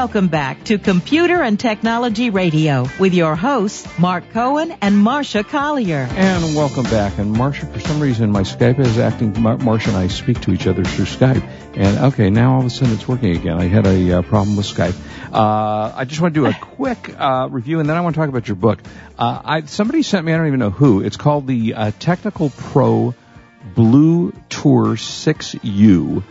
Welcome back to Computer and Technology Radio with your hosts, Mark Cohen and Marsha Collier. And welcome back. And Marsha, for some reason, my Skype is acting. Mar- Marsha and I speak to each other through Skype. And okay, now all of a sudden it's working again. I had a uh, problem with Skype. Uh, I just want to do a quick uh, review, and then I want to talk about your book. Uh, I, somebody sent me. I don't even know who. It's called the uh, Technical Pro Blue Tour 6U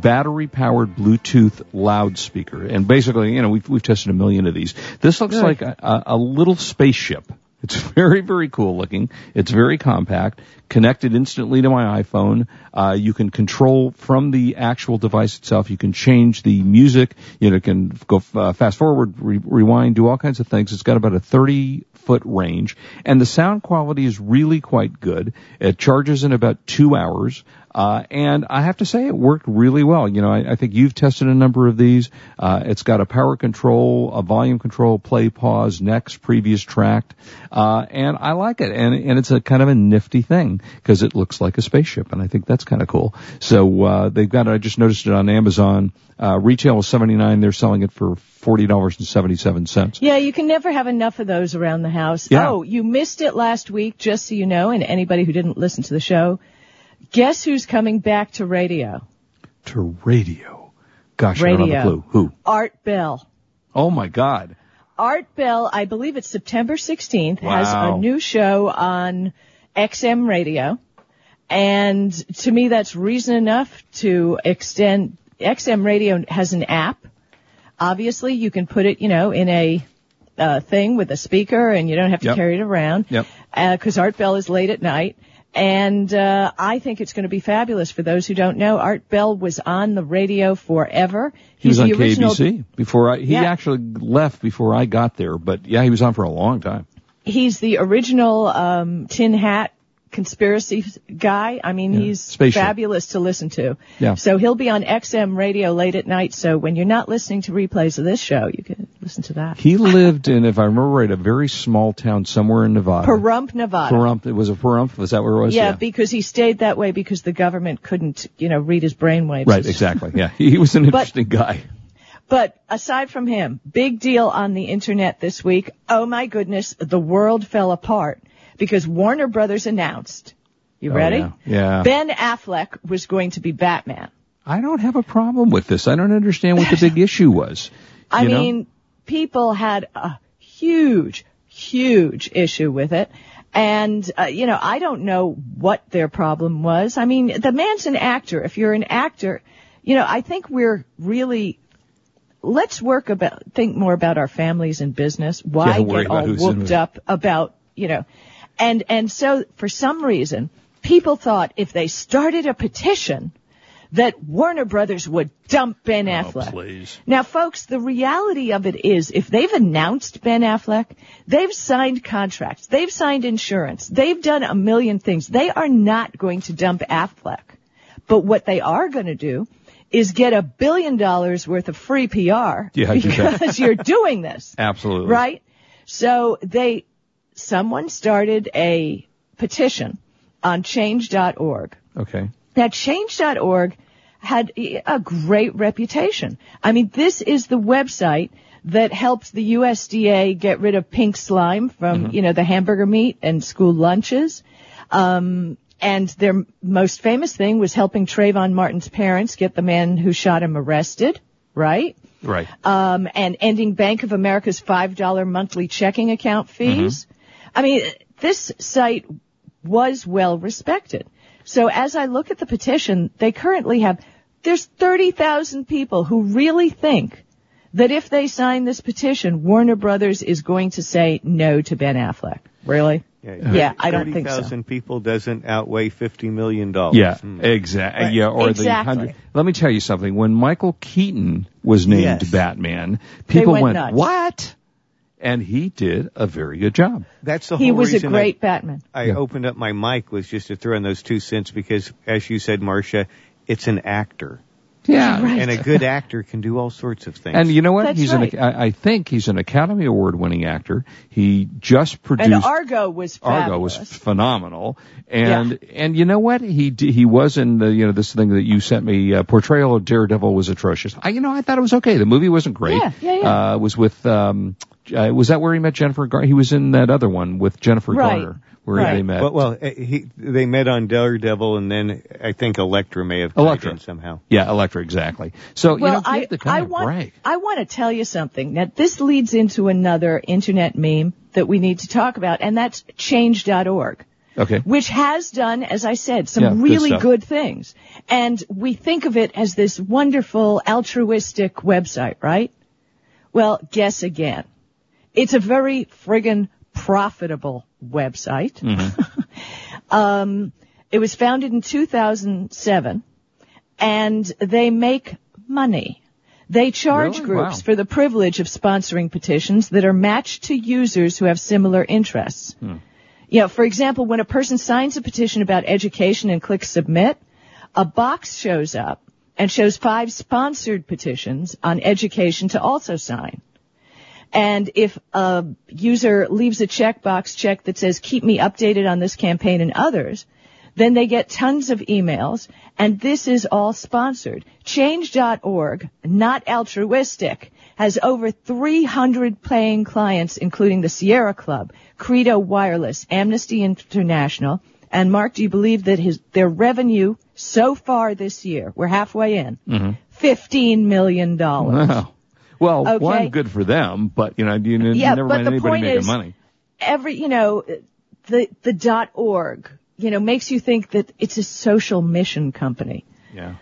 battery powered Bluetooth loudspeaker. And basically, you know, we've, we've tested a million of these. This looks Good. like a, a, little spaceship. It's very, very cool looking. It's very compact, connected instantly to my iPhone. Uh, you can control from the actual device itself. You can change the music. You know, it can go uh, fast forward, re- rewind, do all kinds of things. It's got about a 30 foot range and the sound quality is really quite good. It charges in about two hours. Uh, and I have to say it worked really well. You know, I, I think you've tested a number of these. Uh, it's got a power control, a volume control, play, pause, next, previous tracked. Uh, and I like it. And, and it's a kind of a nifty thing because it looks like a spaceship. And I think that's kind of cool. So, uh, they've got, it. I just noticed it on Amazon. Uh, retail was 79. They're selling it for $40.77. Yeah, you can never have enough of those around the house. Yeah. Oh, you missed it last week, just so you know, and anybody who didn't listen to the show. Guess who's coming back to radio? To radio. Gosh, I don't have a Radio. clue. Who? Art Bell. Oh my God. Art Bell, I believe it's September 16th, has a new show on XM radio. And to me, that's reason enough to extend, XM radio has an app. Obviously, you can put it, you know, in a, uh, thing with a speaker and you don't have to Yep. carry it around. Yep. Uh 'cause cause Art Bell is late at night. And, uh, I think it's going to be fabulous for those who don't know. Art Bell was on the radio forever. He was He's on the original KBC before I, he Yeah. actually left before I got there, but yeah, he was on for a long time. he's the original um, tin hat conspiracy guy. I mean, Yeah. he's fabulous to listen to. Yeah. So he'll be on XM radio late at night. So when you're not listening to replays of this show, you can listen to that. He lived in, if I remember right, a very small town somewhere in Nevada. Pahrump, Nevada. Pahrump. It was a Pahrump. Was that where it was? Yeah, because he stayed that way because the government couldn't, you know, read his brainwaves. right, exactly. Yeah, he was an interesting guy. But aside from him, big deal on the internet this week. Oh my goodness, the world fell apart because Warner Brothers announced. You Oh, ready? yeah. Yeah. Ben Affleck was going to be Batman. I don't have a problem with this. I don't understand what the big issue was. I know? mean, people had a huge, huge issue with it. And, uh, you know, I don't know what their problem was. I mean, the man's an actor. If you're an actor, you know, I think we're really, let's work about, think more about our families and business. Why Yeah, get all whooped up about, you know, and, and so for some reason, people thought if they started a petition, that Warner Brothers would dump Ben oh, Affleck. Oh, please. Now, folks, the reality of it is if they've announced Ben Affleck, they've signed contracts, they've signed insurance, they've done a million things. They are not going to dump Affleck. But what they are going to do is get a billion dollars worth of free PR Yeah, do because you're doing this. Absolutely. Right? So they, someone started a petition on change.org. Okay. Now, change.org had a great reputation. I mean, this is the website that helped the USDA get rid of pink slime from, you know, the hamburger meat and school lunches. Um, and their most famous thing was helping Trayvon Martin's parents get the man who shot him arrested, right? Right. um, and ending Bank of America's $5 monthly checking account fees. I mean, this site was well respected. So as I look at the petition, they currently have, there's 30,000 people who really think that if they sign this petition, Warner Brothers is going to say no to Ben Affleck. Really? Yeah, I don't think so. 30,000 people doesn't outweigh $50 million. Yeah, Hmm. exactly. Right. Yeah, or Exactly. the hundred. Let me tell you something. When Michael Keaton was named Yes. Batman, people went went, "What?" And he did a very good job. That's the whole He whole was a reason I- great Batman. I Yeah. opened up my mic was just to throw in those two cents because, as you said, Marsha, it's an actor. Yeah. Right. And a good actor can do all sorts of things. And you know what? That's he's right. an I I think he's an Academy Award winning actor. He just produced And Argo was Argo was phenomenal, and and you know what he he was in the you know this thing that you sent me uh, portrayal of Daredevil was atrocious. I you know I thought it was okay. The movie wasn't great. Yeah, yeah, yeah. Uh, it was with um uh, was that where he met Jennifer Garner? He was in that other one with Jennifer Right. Garner where Right. they met. well, well eh, he, they met on Daredevil, and then I think Elektra may have Elektra. in somehow. yeah, Elektra, exactly. So you well, know give I, the guy I a want, break. I want to tell you something. Now, this leads into another internet meme that we need to talk about, and that's change.org. Okay. which has done, as I said, some Yeah, really stuff. good things. And we think of it as this wonderful altruistic website, right? Well, guess again. It's a very friggin' profitable website. Mm-hmm. um, it was founded in 2007 and they make money. They charge Really? groups Wow. for the privilege of sponsoring petitions that are matched to users who have similar interests. You know, for example, when a person signs a petition about education and clicks submit, a box shows up and shows five sponsored petitions on education to also sign. And if a user leaves a checkbox check that says, keep me updated on this campaign and others, then they get tons of emails, and this is all sponsored. Change.org, not altruistic, has over 300 paying clients, including the Sierra Club, Credo Wireless, Amnesty International, and Mark, do you believe that his their revenue so far this year, we're halfway in, mm-hmm. $15 million. Wow. Well, Okay. one good for them, but you know you, you Yeah, never mind anybody making is- money. every you know the the dot org you know makes you think that it's a social mission company Yeah.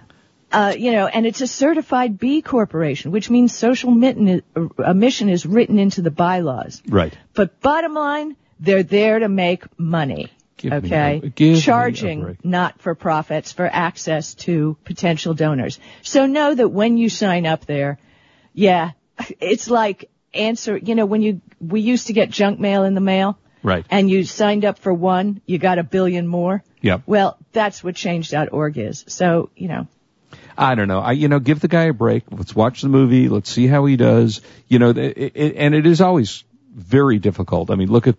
uh, you know and it's a certified b corporation which means social mitten, a mission is written into the bylaws Right. but bottom line they're there to make money Give okay a- charging not for profits for access to potential donors so know that when you sign up there yeah it's like answer you know when you we used to get junk mail in the mail Right. and you signed up for one, you got a billion more. Yep. Well, that's what change.org is. So, you know, I don't know. I, you know, give the guy a break. Let's watch the movie. Let's see how he does. You know, it, it, and it is always very difficult. I mean, look at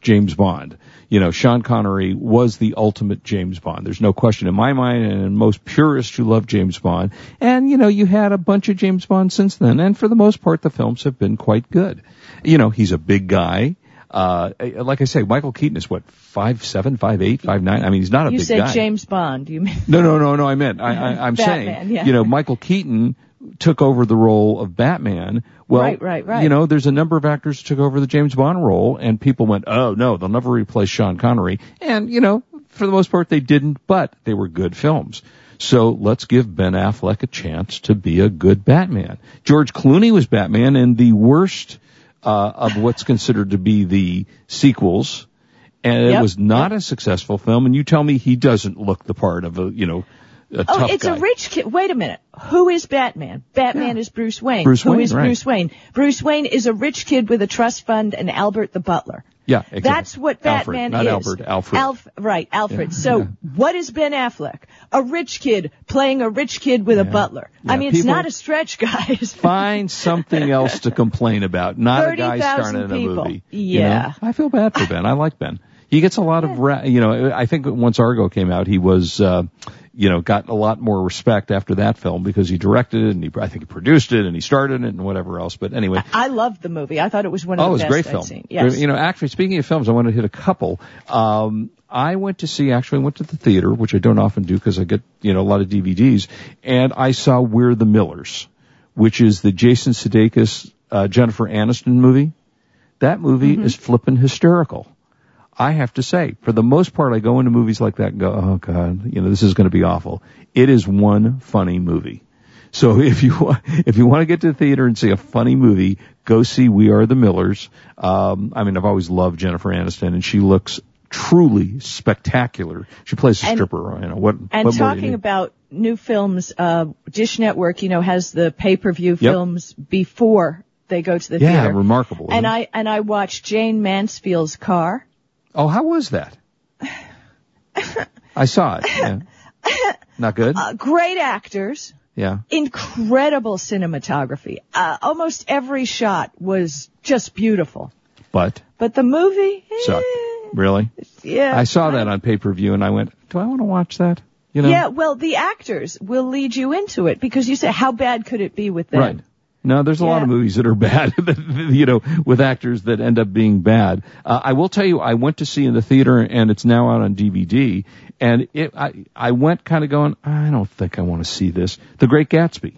James Bond. You know, Sean Connery was the ultimate James Bond. There's no question in my mind and in most purists who love James Bond. And, you know, you had a bunch of James Bond since then. And for the most part, the films have been quite good. You know, he's a big guy. Uh, like I say, Michael Keaton is what, five seven, five eight, five nine? I mean, he's not a you big said. James Bond. You mean, No, no, no, no. I meant I, I, I'm Batman, saying, yeah. you know, Michael Keaton took over the role of Batman. Well, Right, right, right. You know, there's a number of actors who took over the James Bond role, and people went, "Oh no, they'll never replace Sean Connery." And you know, for the most part, they didn't, but they were good films. So let's give Ben Affleck a chance to be a good Batman. George Clooney was Batman in the worst uh, of what's considered to be the sequels, and it was not a successful film. And you tell me he doesn't look the part of a you know a oh, it's guy. a rich kid. Wait a minute. Who is Batman? Batman Yeah. is Bruce Wayne. Bruce Who Wayne, is right. Bruce Wayne? Bruce Wayne is a rich kid with a trust fund and Albert the butler. yeah, exactly. That's what Alfred, Batman not is. Albert, Alfred. Alf, right, Alfred. So what is Ben Affleck? A rich kid playing a rich kid with a butler. I Yeah, mean, it's not a stretch, guys. Find something else to complain about, not a guy 30,000 starring in a movie. you Yeah. know? I feel bad for Ben. I like Ben. He gets a lot of, ra- you know, I think once Argo came out, he was, uh, you know, got a lot more respect after that film because he directed it and he, I think he produced it and he started it and whatever else. But anyway, I loved the movie. I thought it was one of Oh, it the best great I'd film. seen. Yes. You know, actually, speaking of films, I want to hit a couple. Um, I went to see, actually went to the theater, which I don't often do because I get, you know, a lot of DVDs, and I saw We're the Millers, which is the Jason Sudeikis, uh, Jennifer Aniston movie. That movie Mm-hmm. is flippin' hysterical. I have to say, for the most part, I go into movies like that and go, oh god, you know, this is going to be awful. It is one funny movie. So if you if you want to get to the theater and see a funny movie, go see We Are the Millers. Um, I mean, I've always loved Jennifer Aniston, and she looks truly spectacular. She plays a And- stripper. You know what? And what more do you talking about new films, uh, Dish Network, you know, has the pay-per-view Yep. films before they go to the yeah, theater. remarkable. And it? I and I watched Jayne Mansfield's Car. Oh, how was that? I saw it. Yeah. Not good. Uh, great actors. Yeah. Incredible cinematography. Uh, almost every shot was just beautiful. But But the movie, eh, sucked. Really? yeah. I saw that on pay per view and I went, do I want to watch that? You know? Yeah, well, the actors will lead you into it because you say, how bad could it be with them? Right. No, there's a lot of movies that are bad, you know, with actors that end up being bad. Uh, I will tell you, I went to see in the theater and it's now out on DVD and it, I, I went kind of going, I don't think I want to see this. The Great Gatsby.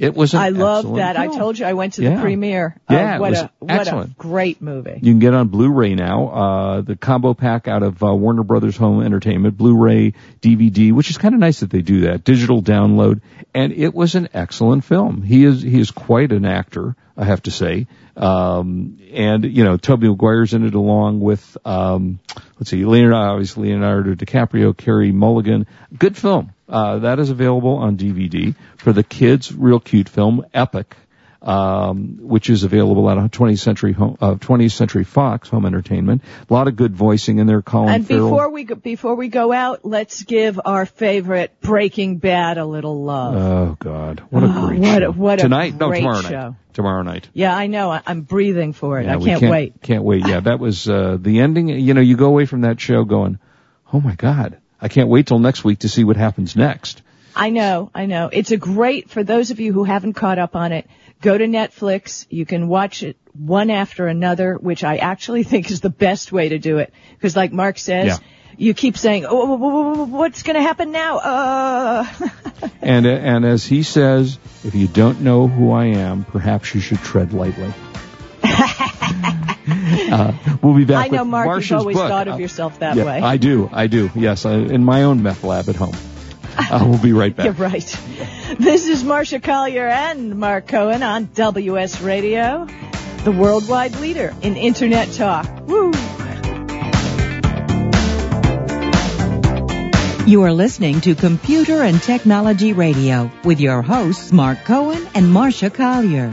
It was an I love that. I told you I went to Yeah. the premiere. Yeah, oh, it what was a what a great movie. You can get on Blu-ray now, uh, the combo pack out of uh, Warner Brothers Home Entertainment, Blu-ray, DVD, which is kind of nice that they do that, digital download, and it was an excellent film. He is, he is quite an actor, I have to say. Um, and, you know, Tobey Maguire's in it along with, um, let's see, Leonardo, obviously Leonardo DiCaprio, Carey Mulligan. Good film. Uh, that is available on DVD for the kids, real cute film, Epic um, which is available at 20th Century Home, uh, 20th Century Fox Home Entertainment. A lot of good voicing in there. Colin And Farrell. before we go, before we go out, let's give our favorite Breaking Bad a little love. oh God, what a Oh, great what a- show! what a Tonight? no, tomorrow show. night. Tomorrow night. yeah, I know. I, I'm breathing for it. Yeah, I we can't, wait. Can't wait. Yeah, that was uh, the ending. You know, you go away from that show going, "Oh my God, I can't wait till next week to see what happens next." I know, I know. It's a great, for those of you who haven't caught up on it, go to Netflix. You can watch it one after another, which I actually think is the best way to do it. Because like Mark says, Yeah. you keep saying, oh, what's going to happen now? Uh. And and as he says, if you don't know who I am, perhaps you should tread lightly. Uh, we'll be back. I know, with Mark, Marsha's you've always book. thought of Uh, yourself that yeah, way. I do. I do. Yes, I, in my own meth lab at home. Uh, we'll be right back. You're right. This is Marsha Collier and Mark Cohen on WS Radio, the worldwide leader in Internet talk. Woo! You are listening to Computer and Technology Radio with your hosts Mark Cohen and Marsha Collier.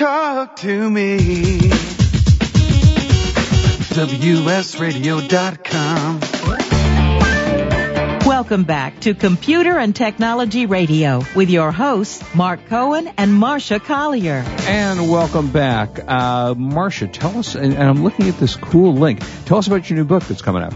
Talk to me. WSRadio.com. Welcome back to Computer and Technology Radio with your hosts, Mark Cohen and Marsha Collier. And welcome back. Uh, Marsha, tell us, and, and I'm looking at this cool link. Tell us about your new book that's coming out.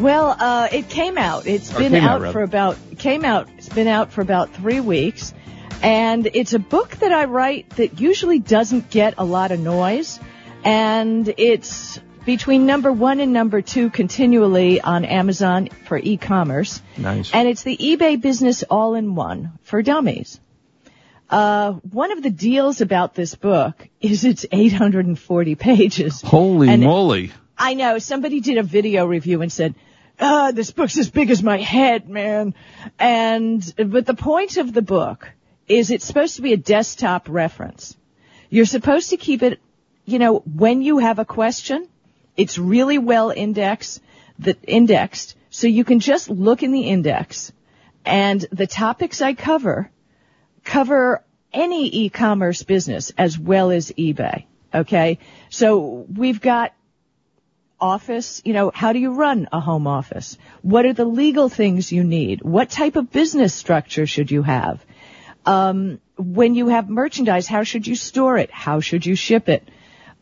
Well, uh, it came out. It's Or been out, out, for about came out. It's been out for about three weeks, and it's a book that I write that usually doesn't get a lot of noise, and it's between number one and number two continually on Amazon for e-commerce, Nice. and it's the eBay Business All-in-One for Dummies. Uh, one of the deals about this book is it's 840 pages. Holy And- moly. I know somebody did a video review and said, "Ah, this book's as big as my head, man." And but the point of the book is it's supposed to be a desktop reference. You're supposed to keep it, you know, when you have a question, it's really well indexed, the indexed, so you can just look in the index and the topics I cover cover any e-commerce business as well as eBay. Okay. So we've got office, you know, how do you run a home office? What are the legal things you need? What type of business structure should you have? Um, when you have merchandise, how should you store it? How should you ship it?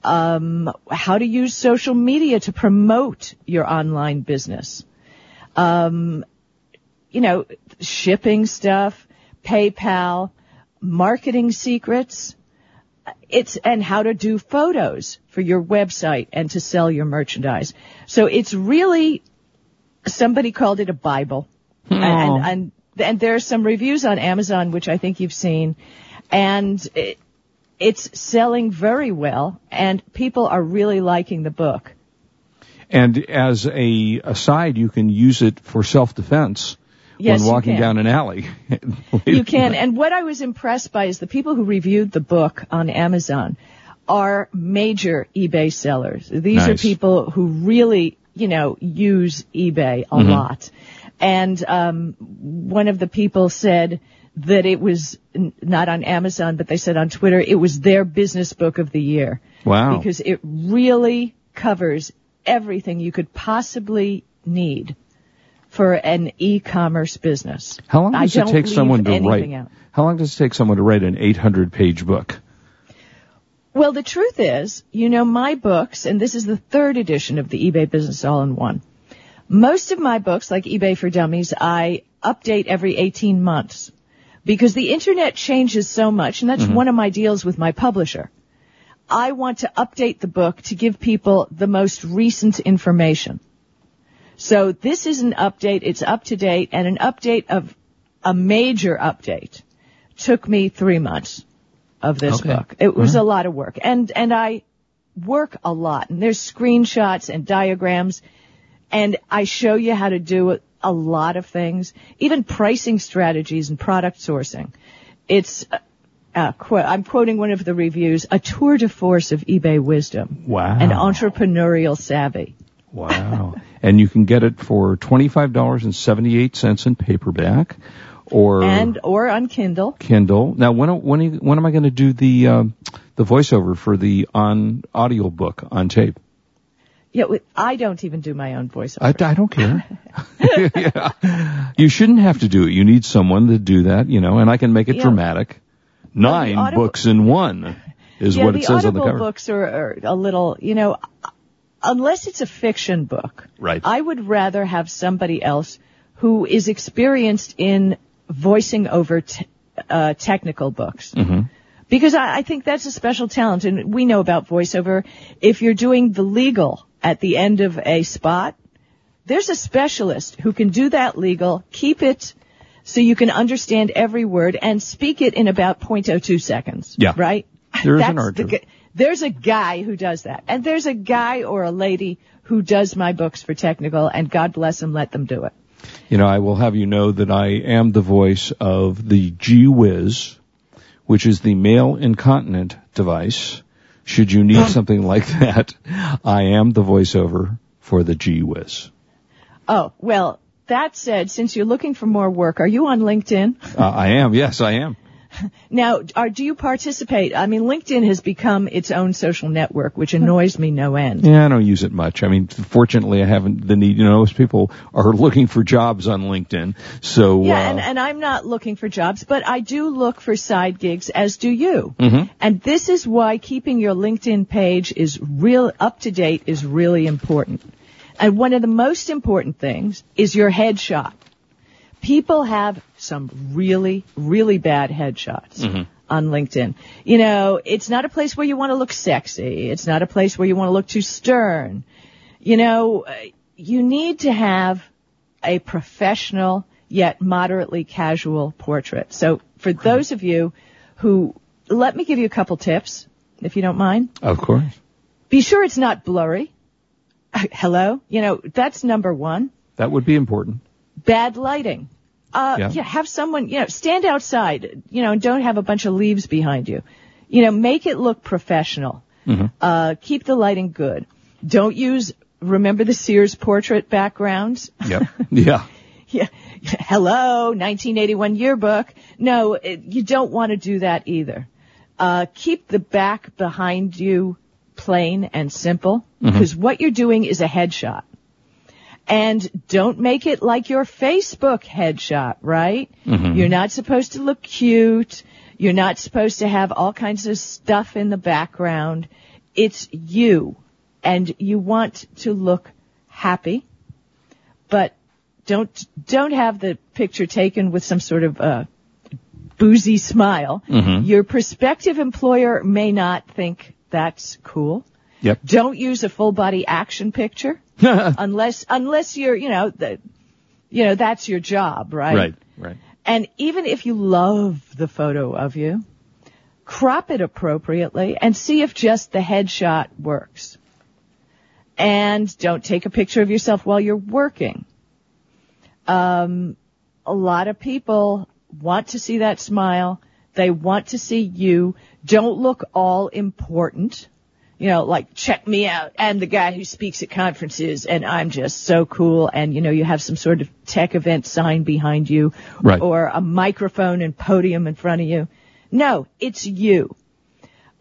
Um, how to use social media to promote your online business? Um, you know, shipping stuff, PayPal, marketing secrets, it's and how to do photos for your website and to sell your merchandise. So it's really somebody called it a Bible, and, and and there are some reviews on Amazon which I think you've seen, and it, it's selling very well, and people are really liking the book. And as a aside, you can use it for self-defense Yes, when walking down an alley. You can, and what I was impressed by is the people who reviewed the book on Amazon are major eBay sellers. These are people who really, you know, use eBay a Mhm. lot. And um, one of the people said that it was n- not on Amazon, but they said on Twitter it was their business book of the year Wow. because it really covers everything you could possibly need for an e-commerce business. How long does it take someone to write? out. How long does it take someone to write an 800 page book? Well, the truth is, you know, my books, and this is the third edition of the eBay Business All-in-One. Most of my books, like eBay for Dummies, I update every 18 months because the internet changes so much, and that's Mm-hmm. one of my deals with my publisher. I want to update the book to give people the most recent information. So this is an update, it's up to date, and an update of a major update took me three months of this Okay. book. It was All a lot of work. And, and I work a lot and there's screenshots and diagrams and I show you how to do a, lot of things, even pricing strategies and product sourcing. It's, uh, uh, qu- I'm quoting one of the reviews, a tour de force of eBay wisdom Wow. and entrepreneurial savvy. Wow. and you can get it for $25.78 in paperback or and, or on Kindle. Kindle. Now, when when when am I going to do the um, the voiceover for the on audio book on tape? Yeah, I don't even do my own voiceover. I, I don't care. yeah. You shouldn't have to do it. You need someone to do that, you know, and I can make it Yeah. dramatic. Nine Audible- books in one is yeah, what it says on the cover. books are, are a little, you know, unless it's a fiction book. Right. I would rather have somebody else who is experienced in voicing over t- uh, technical books. hmm Because I, I think that's a special talent, and we know about voiceover. If you're doing the legal at the end of a spot, there's a specialist who can do that legal, keep it so you can understand every word, and speak it in about 0.02 seconds. Yeah. Right? There is an art the to it. gu- There's a guy who does that. And there's a guy or a lady who does my books for technical and God bless them, let them do it. You know, I will have you know that I am the voice of the G Wiz, which is the male incontinent device. Should you need something like that, I am the voiceover for the G Wiz. Oh, well, that said, since you're looking for more work, are you on LinkedIn? Uh, I am, yes, I am. Now, are, do you participate? I mean, LinkedIn has become its own social network, which annoys me no end. Yeah, I don't use it much. I mean, fortunately, I haven't the need. You know, most people are looking for jobs on LinkedIn, so Yeah, uh, and, and I'm not looking for jobs, but I do look for side gigs, as do you. mhm. And this is why keeping your LinkedIn page is real up to date is really important. And one of the most important things is your headshot. People have some really, really bad headshots Mm-hmm. on LinkedIn. You know, it's not a place where you want to look sexy. It's not a place where you want to look too stern. You know, uh, you need to have a professional yet moderately casual portrait. So for those of you who, let me give you a couple tips, if you don't mind. of course. Be sure it's not blurry. Hello? You know, that's number one. That would be important. Bad lighting. Uh, Yeah. yeah. have someone, you know, stand outside, you know, and don't have a bunch of leaves behind you. You know, make it look professional. Mhm. Uh, keep the lighting good. Don't use, remember the Sears portrait backgrounds? Yep. yeah. yeah. Hello, 1981 yearbook. No, it, you don't want to do that either. Uh, keep the back behind you plain and simple because what you're doing is a headshot. And don't make it like your Facebook headshot, right? Mhm. You're not supposed to look cute. You're not supposed to have all kinds of stuff in the background. It's you. And you want to look happy, but don't, don't have the picture taken with some sort of, uh, boozy smile. Mhm. Your prospective employer may not think that's cool. Yep. Don't use a full body action picture unless unless you're you know the you know that's your job, right? Right. Right. And even if you love the photo of you, crop it appropriately and see if just the headshot works. And don't take a picture of yourself while you're working. Um, a lot of people want to see that smile. They want to see you. Don't look all important. You know, like check me out. I'm the guy who speaks at conferences and I'm just so cool. And you know, you have some sort of tech event sign behind you Right. or a microphone and podium in front of you. No, it's you.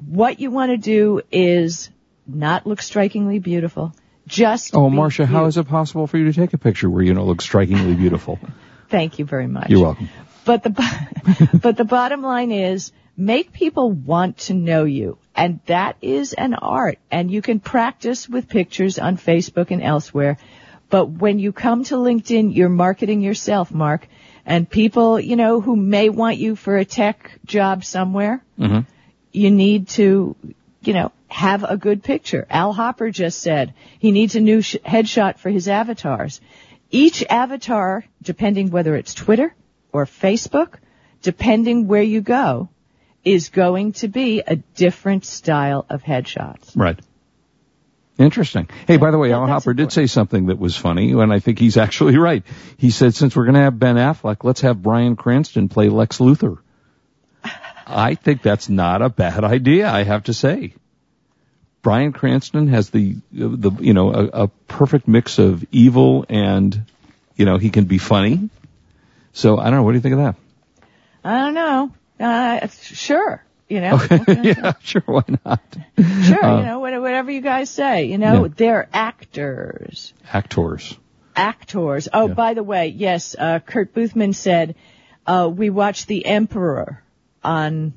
What you want to do is not look strikingly beautiful. Just Oh, Marsha, how is it possible for you to take a picture where you don't look strikingly beautiful? Thank you very much. You're welcome. But the but the bottom line is make people want to know you, and that is an art. And you can practice with pictures on Facebook and elsewhere. But when you come to LinkedIn, you're marketing yourself, Mark. And people, you know, who may want you for a tech job somewhere, hmm you need to, you know, have a good picture. Al Hopper just said he needs a new sh- headshot for his avatars. Each avatar, depending whether it's Twitter or Facebook, depending where you go, is going to be a different style of headshots. Right. Interesting. Hey, by the way, that- Al Hopper did say something that was funny, and I think he's actually right. He said, since we're going to have Ben Affleck, let's have Bryan Cranston play Lex Luthor. I think that's not a bad idea, I have to say. Bryan Cranston has the, the you know, a, a perfect mix of evil and, you know, he can be funny. So I don't know. What do you think of that? I don't know. Uh, sure. You know, yeah, sure. Why not? sure. Uh, you know, whatever you guys say. You know, Yeah. they're actors. Actors. actors. Oh, Yeah. by the way, yes, uh, Kurt Boothman said, uh, we watched The Emperor on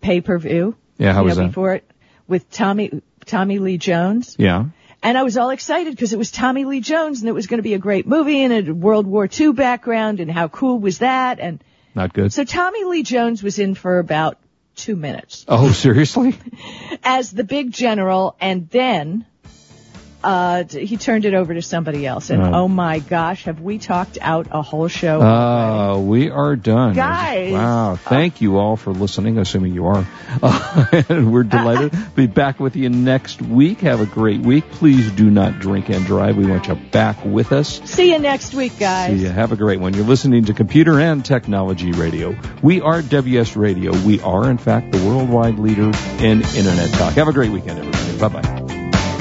pay-per-view. Yeah, how was know, that? Before it, with Tommy, Tommy Lee Jones. Yeah. And I was all excited because it was Tommy Lee Jones and it was going to be a great movie and a World War II background and how cool was that? And Not good. so Tommy Lee Jones was in for about two minutes Oh, seriously? as the big general and then, uh, he turned it over to somebody else. And Right. oh my gosh, have we talked out a whole show? Uh, we are done. Guys. Wow. Thank you all for listening, assuming you are. Uh, we're delighted to be back with you next week. Have a great week. Please do not drink and drive. We want you back with us. See you next week, guys. See ya. Have a great one. You're listening to Computer and Technology Radio. We are WS Radio. We are, in fact, the worldwide leader in Internet talk. Have a great weekend, everybody. Bye-bye.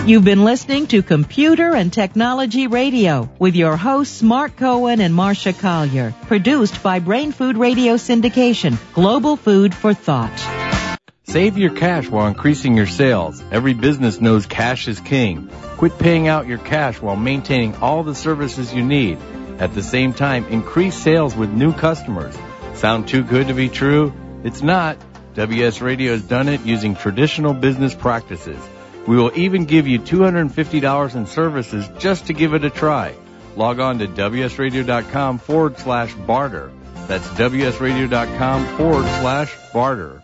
You've been listening to Computer and Technology Radio with your hosts Mark Cohen and Marsha Collier. Produced by Brain Food Radio Syndication. Global food for thought. Save your cash while increasing your sales. Every business knows cash is king. Quit paying out your cash while maintaining all the services you need. At the same time, increase sales with new customers. Sound too good to be true? It's not. WS Radio has done it using traditional business practices. We will even give you $250 in services just to give it a try. Log on to WSRadio.com forward slash barter. That's WSRadio.com forward slash barter.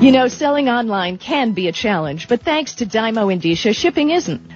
You know, selling online can be a challenge, but thanks to Dymo Endicia, shipping isn't.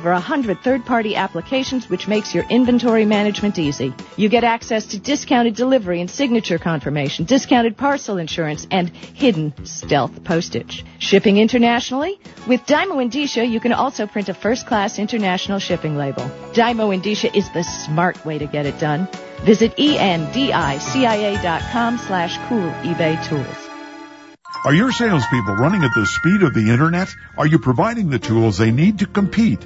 100 third-party applications which makes your inventory management easy. You get access to discounted delivery and signature confirmation, discounted parcel insurance, and hidden stealth postage. Shipping internationally? With Dymo Endicia, you can also print a first-class international shipping label. Dymo Endicia is the smart way to get it done. Visit endicia.com slash cool eBay tools. Are your salespeople running at the speed of the internet? Are you providing the tools they need to compete?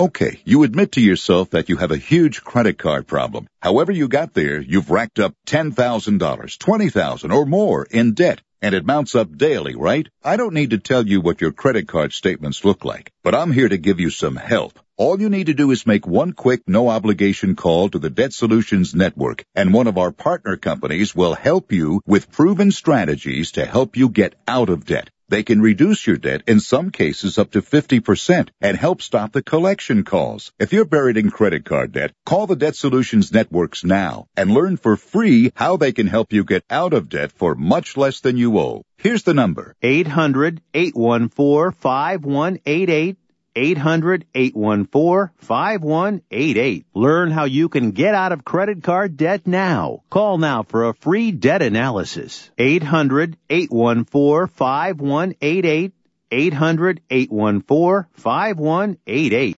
Okay, you admit to yourself that you have a huge credit card problem. However you got there, you've racked up $10,000, $20,000 or more in debt. And it mounts up daily, right? I don't need to tell you what your credit card statements look like, but I'm here to give you some help. All you need to do is make one quick, no obligation call to the Debt Solutions Network, and one of our partner companies will help you with proven strategies to help you get out of debt. They can reduce your debt in some cases up to 50% and help stop the collection calls. If you're buried in credit card debt, call the Debt Solutions Networks now and learn for free how they can help you get out of debt for much less than you owe. Here's the number. 800-814-5188. 800-814-5188. Learn how you can get out of credit card debt now. Call now for a free debt analysis. 800-814-5188. 800-814-5188.